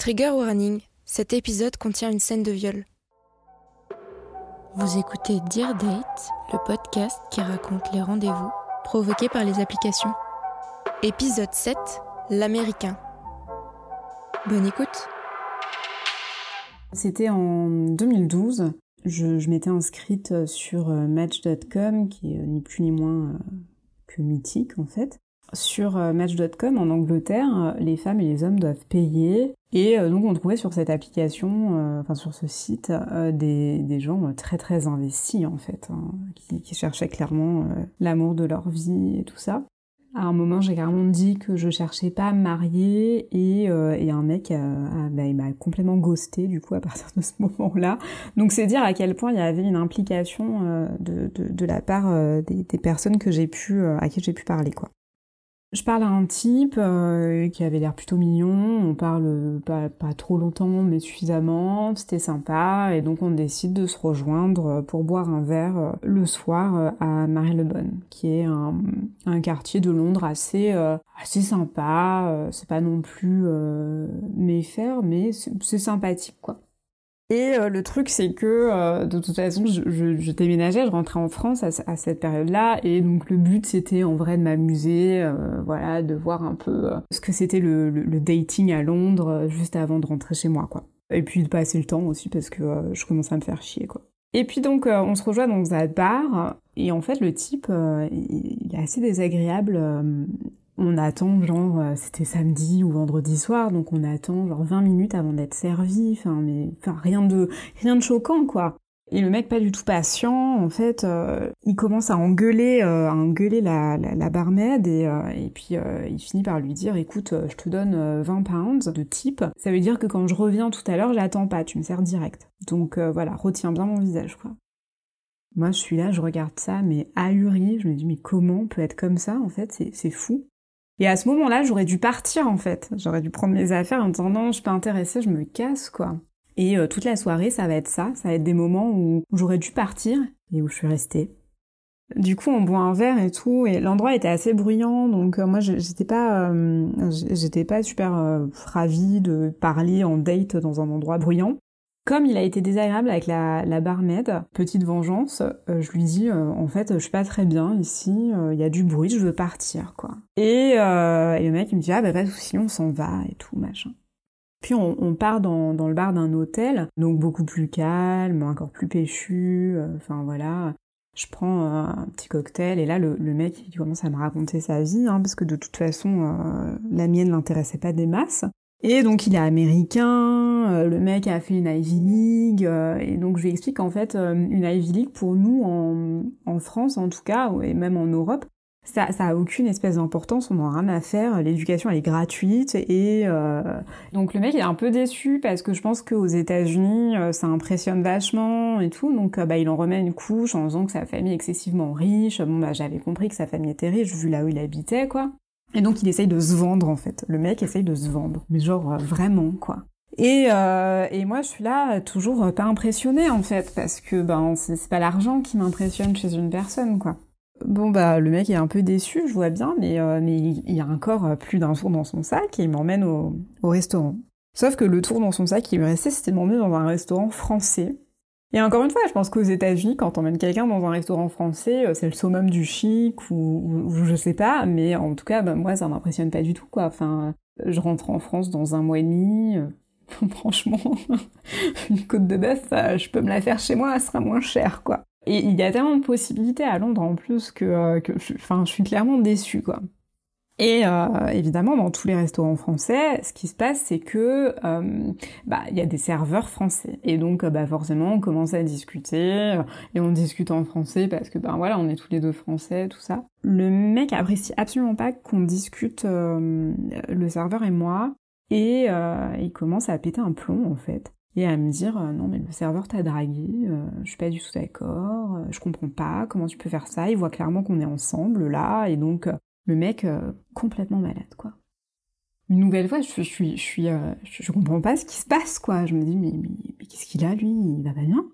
Trigger warning, cet épisode contient une scène de viol. Vous écoutez Dear Date, le podcast qui raconte les rendez-vous provoqués par les applications. Épisode 7, l'américain. Bonne écoute. C'était en 2012. Je, m'étais inscrite sur euh, Match.com, qui est ni plus ni moins euh, que mythique en fait. Sur euh, Match.com en Angleterre, les femmes et les hommes doivent payer. Et donc on trouvait sur cette application, enfin sur ce site, des, gens très très investis en fait, hein, qui, cherchaient clairement l'amour de leur vie et tout ça. À un moment, j'ai carrément dit que je cherchais pas à me marier et, euh, un mec bah, il m'a complètement ghosté du coup à partir de ce moment-là. Donc c'est dire à quel point il y avait une implication euh, de, la part euh, des, des, personnes que j'ai pu à qui j'ai pu parler quoi. Je parle à un type euh, qui avait l'air plutôt mignon, on parle pas, pas trop longtemps mais suffisamment, c'était sympa. Et donc on décide de se rejoindre pour boire un verre euh, le soir euh, à Marylebone, qui est un, un quartier de Londres assez, assez sympa, c'est pas non plus méfaire mais c'est sympathique quoi. Et euh, le truc, c'est que euh, de toute façon, je, déménageais, je rentrais en France à, cette période-là, et donc le but, c'était en vrai de m'amuser, euh, voilà, de voir un peu ce que c'était le, le, dating à Londres juste avant de rentrer chez moi, quoi. Et puis de passer le temps aussi parce que je commençais à me faire chier, quoi. Et puis donc, on se rejoint dans un bar, et en fait, le type, il est assez désagréable on attend genre euh, c'était samedi ou vendredi soir donc on attend genre 20 minutes avant d'être servi enfin rien de rien de choquant quoi et le mec pas du tout patient en fait euh, il commence à engueuler euh, à engueuler la, la, barmaid et, puis il finit par lui dire écoute je te donne 20 pounds de type ça veut dire que quand je reviens tout à l'heure j'attends pas tu me sers direct donc voilà retiens bien mon visage quoi moi, je suis là, je regarde ça, mais ahuri. Je me dis, mais comment on peut être comme ça, en fait? C'est fou. Et à ce moment-là, j'aurais dû partir en fait. J'aurais dû prendre mes affaires en me disant non, je suis pas intéressée, je me casse quoi. Et euh, toute la soirée, ça va être ça. Ça va être des moments où, j'aurais dû partir et où je suis restée. Du coup, on boit un verre et tout, et l'endroit était assez bruyant, donc euh, moi j'étais pas, euh, j'étais pas super ravie de parler en date dans un endroit bruyant. Comme il a été désagréable avec la, barmaid, petite vengeance, euh, je lui dis euh, en fait je suis pas très bien ici, euh, il y a du bruit, je veux partir quoi. Et, le mec il me dit ah bah pas de on s'en va et tout machin. Puis on, part dans, le bar d'un hôtel, donc beaucoup plus calme, encore plus péchu, enfin voilà. Je prends un petit cocktail et là le, mec commence à me raconter sa vie, hein, parce que de toute façon la mienne l'intéressait pas des masses. Et donc il est américain, euh, le mec a fait une Ivy League, euh, et donc je lui explique qu'en fait euh, une Ivy League pour nous en, France en tout cas, et même en Europe, ça, ça a aucune espèce d'importance, on n'en a rien à faire, l'éducation elle est gratuite, et donc le mec est un peu déçu parce que je pense qu'aux États-Unis ça impressionne vachement et tout, donc bah il en remet une couche en disant que sa famille est excessivement riche, bon bah j'avais compris que sa famille était riche vu là où il habitait quoi. Et donc il essaye de se vendre en fait. Le mec essaye de se vendre. Mais genre euh, vraiment quoi. Et, euh, et moi je suis là toujours euh, pas impressionnée en fait parce que ben c'est pas l'argent qui m'impressionne chez une personne quoi. Bon bah le mec est un peu déçu, je vois bien, mais, mais il, y a encore plus d'un tour dans son sac et il m'emmène au, au restaurant. Sauf que le tour dans son sac qui lui restait, c'était de m'emmener dans un restaurant français et encore une fois, je pense qu'aux États-Unis, quand on mène quelqu'un dans un restaurant français, euh, c'est le summum du chic ou, je sais pas, mais en tout cas, bah, moi, ça m'impressionne pas du tout, quoi. Enfin, je rentre en France dans un mois et demi. Euh, franchement, une côte de bœuf, je peux me la faire chez moi, elle sera moins chère, quoi. Et il y a tellement de possibilités à Londres en plus que, euh, que enfin, je suis clairement déçue, quoi. Et euh, évidemment, dans tous les restaurants français, ce qui se passe, c'est que euh, bah il y a des serveurs français, et donc bah forcément, on commence à discuter, euh, et on discute en français parce que ben voilà, on est tous les deux français, tout ça. Le mec apprécie absolument pas qu'on discute le serveur et moi, et il commence à péter un plomb en fait et à me dire non mais le serveur t'a dragué, je suis pas du tout d'accord, je comprends pas comment tu peux faire ça, il voit clairement qu'on est ensemble là et donc le mec euh, complètement malade, quoi. Une nouvelle fois, je, suis, je euh, je, comprends pas ce qui se passe, quoi. Je me dis, mais, mais, qu'est-ce qu'il a, lui? Il va pas bien?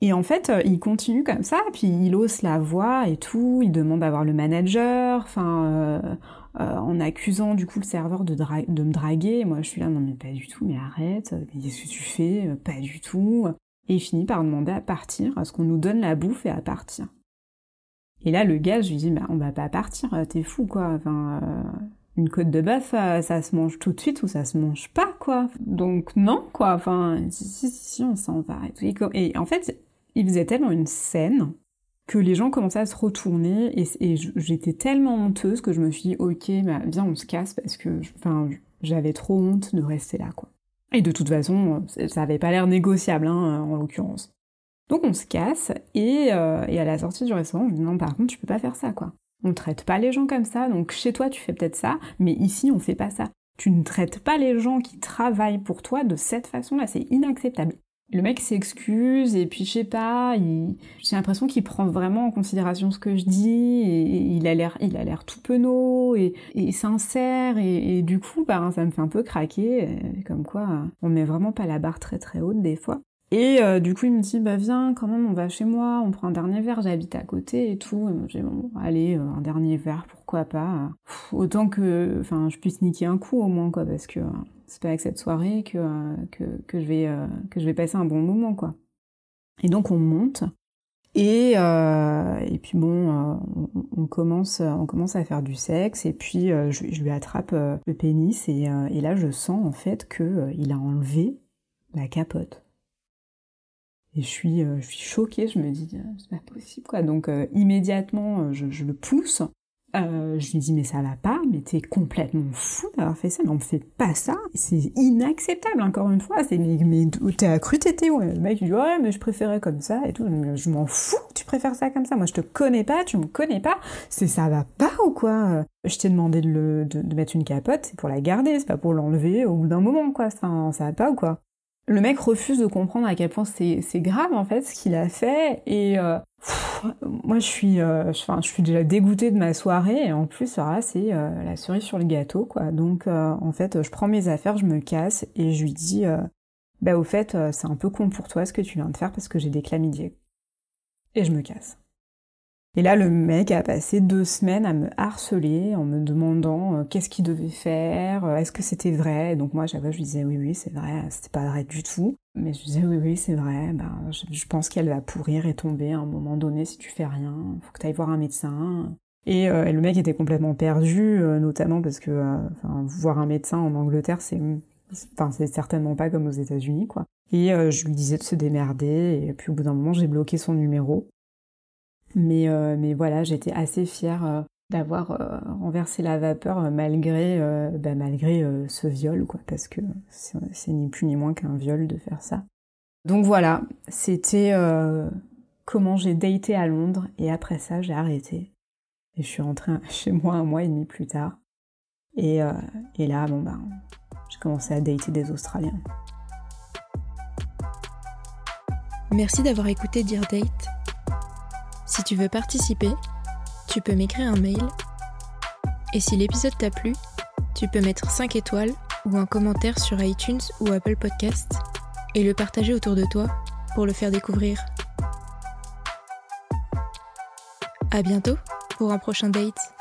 Et en fait, il continue comme ça, puis il hausse la voix et tout, il demande d'avoir le manager, enfin, en accusant du coup le serveur de, de me draguer. moi, je suis là, non mais pas du tout, mais arrête, qu'est-ce que tu fais? Pas du tout. Et il finit par demander à partir, à ce qu'on nous donne la bouffe et à partir. Et là, le gars, je lui dis, bah, on va pas partir, t'es fou, quoi. Euh, une côte de bœuf, euh, ça se mange tout de suite ou ça se mange pas, quoi. Donc, non, quoi. Enfin, si, si, si, on s'en va. Et, en fait, il faisait tellement une scène que les gens commençaient à se retourner et, j'étais tellement honteuse que je me suis dit, ok, bah, viens, on se casse parce que, j'avais trop honte de rester là, quoi. Et de toute façon, ça avait pas l'air négociable, hein, en l'occurrence. Donc on se casse, et, euh, et, à la sortie du restaurant, je dis non, par contre, tu peux pas faire ça, quoi. On traite pas les gens comme ça, donc chez toi, tu fais peut-être ça, mais ici, on fait pas ça. Tu ne traites pas les gens qui travaillent pour toi de cette façon-là, c'est inacceptable. Le mec s'excuse et puis je sais pas, j'ai l'impression qu'il prend vraiment en considération ce que je dis et, il a l'air, il a l'air tout penaud et, sincère et, du coup, bah, ça me fait un peu craquer, comme quoi on met vraiment pas la barre très très haute des fois. Et euh, du coup, il me dit, bah viens, quand même, on va chez moi, on prend un dernier verre, j'habite à côté et tout. J'ai bon, allez, euh, un dernier verre, pourquoi pas. autant que, enfin, je puisse niquer un coup au moins, quoi, parce que c'est pas avec cette soirée que, que, que, je vais, euh, que je vais passer un bon moment, quoi. Et donc, on monte. Et, et puis bon, on, commence, on commence à faire du sexe et puis je, je, lui attrape le pénis et, et, là je sens en fait que il a enlevé la capote. Et je suis, euh, je suis choquée, je me dis, euh, c'est pas possible, quoi. Donc, euh, immédiatement, je, le pousse. je lui dis, mais ça va pas, mais t'es complètement fou d'avoir fait ça, mais on fait pas ça. C'est inacceptable, encore une fois. C'est, mais, mais t'as cru t'étais où Le mec, il dit, ouais, mais je préférais comme ça et tout. Je m'en fous, tu préfères ça comme ça. Moi, je te connais pas, tu me connais pas. C'est ça va pas ou quoi? Je t'ai demandé de, le, de, mettre une capote, c'est pour la garder, c'est pas pour l'enlever au bout d'un moment, quoi. Ça, ça va pas ou quoi? Le mec refuse de comprendre à quel point c'est grave en fait ce qu'il a fait. Et euh, moi je suis euh, je suis déjà dégoûtée de ma soirée. Et en plus c'est euh, la cerise sur le gâteau quoi. Donc en fait je prends mes affaires je me casse et je lui dis bah au fait c'est un peu con pour toi ce que tu viens de faire parce que j'ai des chlamydiés et je me casse et là, le mec a passé deux semaines à me harceler en me demandant euh, qu'est-ce qu'il devait faire, euh, est-ce que c'était vrai? donc moi, chaque fois, je lui disais oui, oui, c'est vrai, c'était pas vrai du tout. Mais je disais oui, oui, c'est vrai. Ben, je, pense qu'elle va pourrir et tomber à un moment donné si tu fais rien. Faut que tu ailles voir un médecin. Et, euh, le mec était complètement perdu, notamment parce que voir un médecin en Angleterre, c'est Enfin, c'est certainement pas comme aux États-Unis, quoi. Et je lui disais de se démerder, et puis au bout d'un moment, j'ai bloqué son numéro. Mais, euh, mais voilà, j'étais assez fière euh, d'avoir euh, renversé la vapeur malgré, bah, malgré ce viol, quoi, parce que c'est ni plus ni moins qu'un viol de faire ça. Donc voilà, c'était comment j'ai daté à Londres et après ça j'ai arrêté. Et je suis rentrée chez moi un mois et demi plus tard. Et, et là, bon ben, j'ai commencé à dater des Australiens. Merci d'avoir écouté Dear Date. Si tu veux participer, tu peux m'écrire un mail. Et si l'épisode t'a plu, tu peux mettre 5 étoiles ou un commentaire sur iTunes ou Apple Podcast et le partager autour de toi pour le faire découvrir. À bientôt pour un prochain date.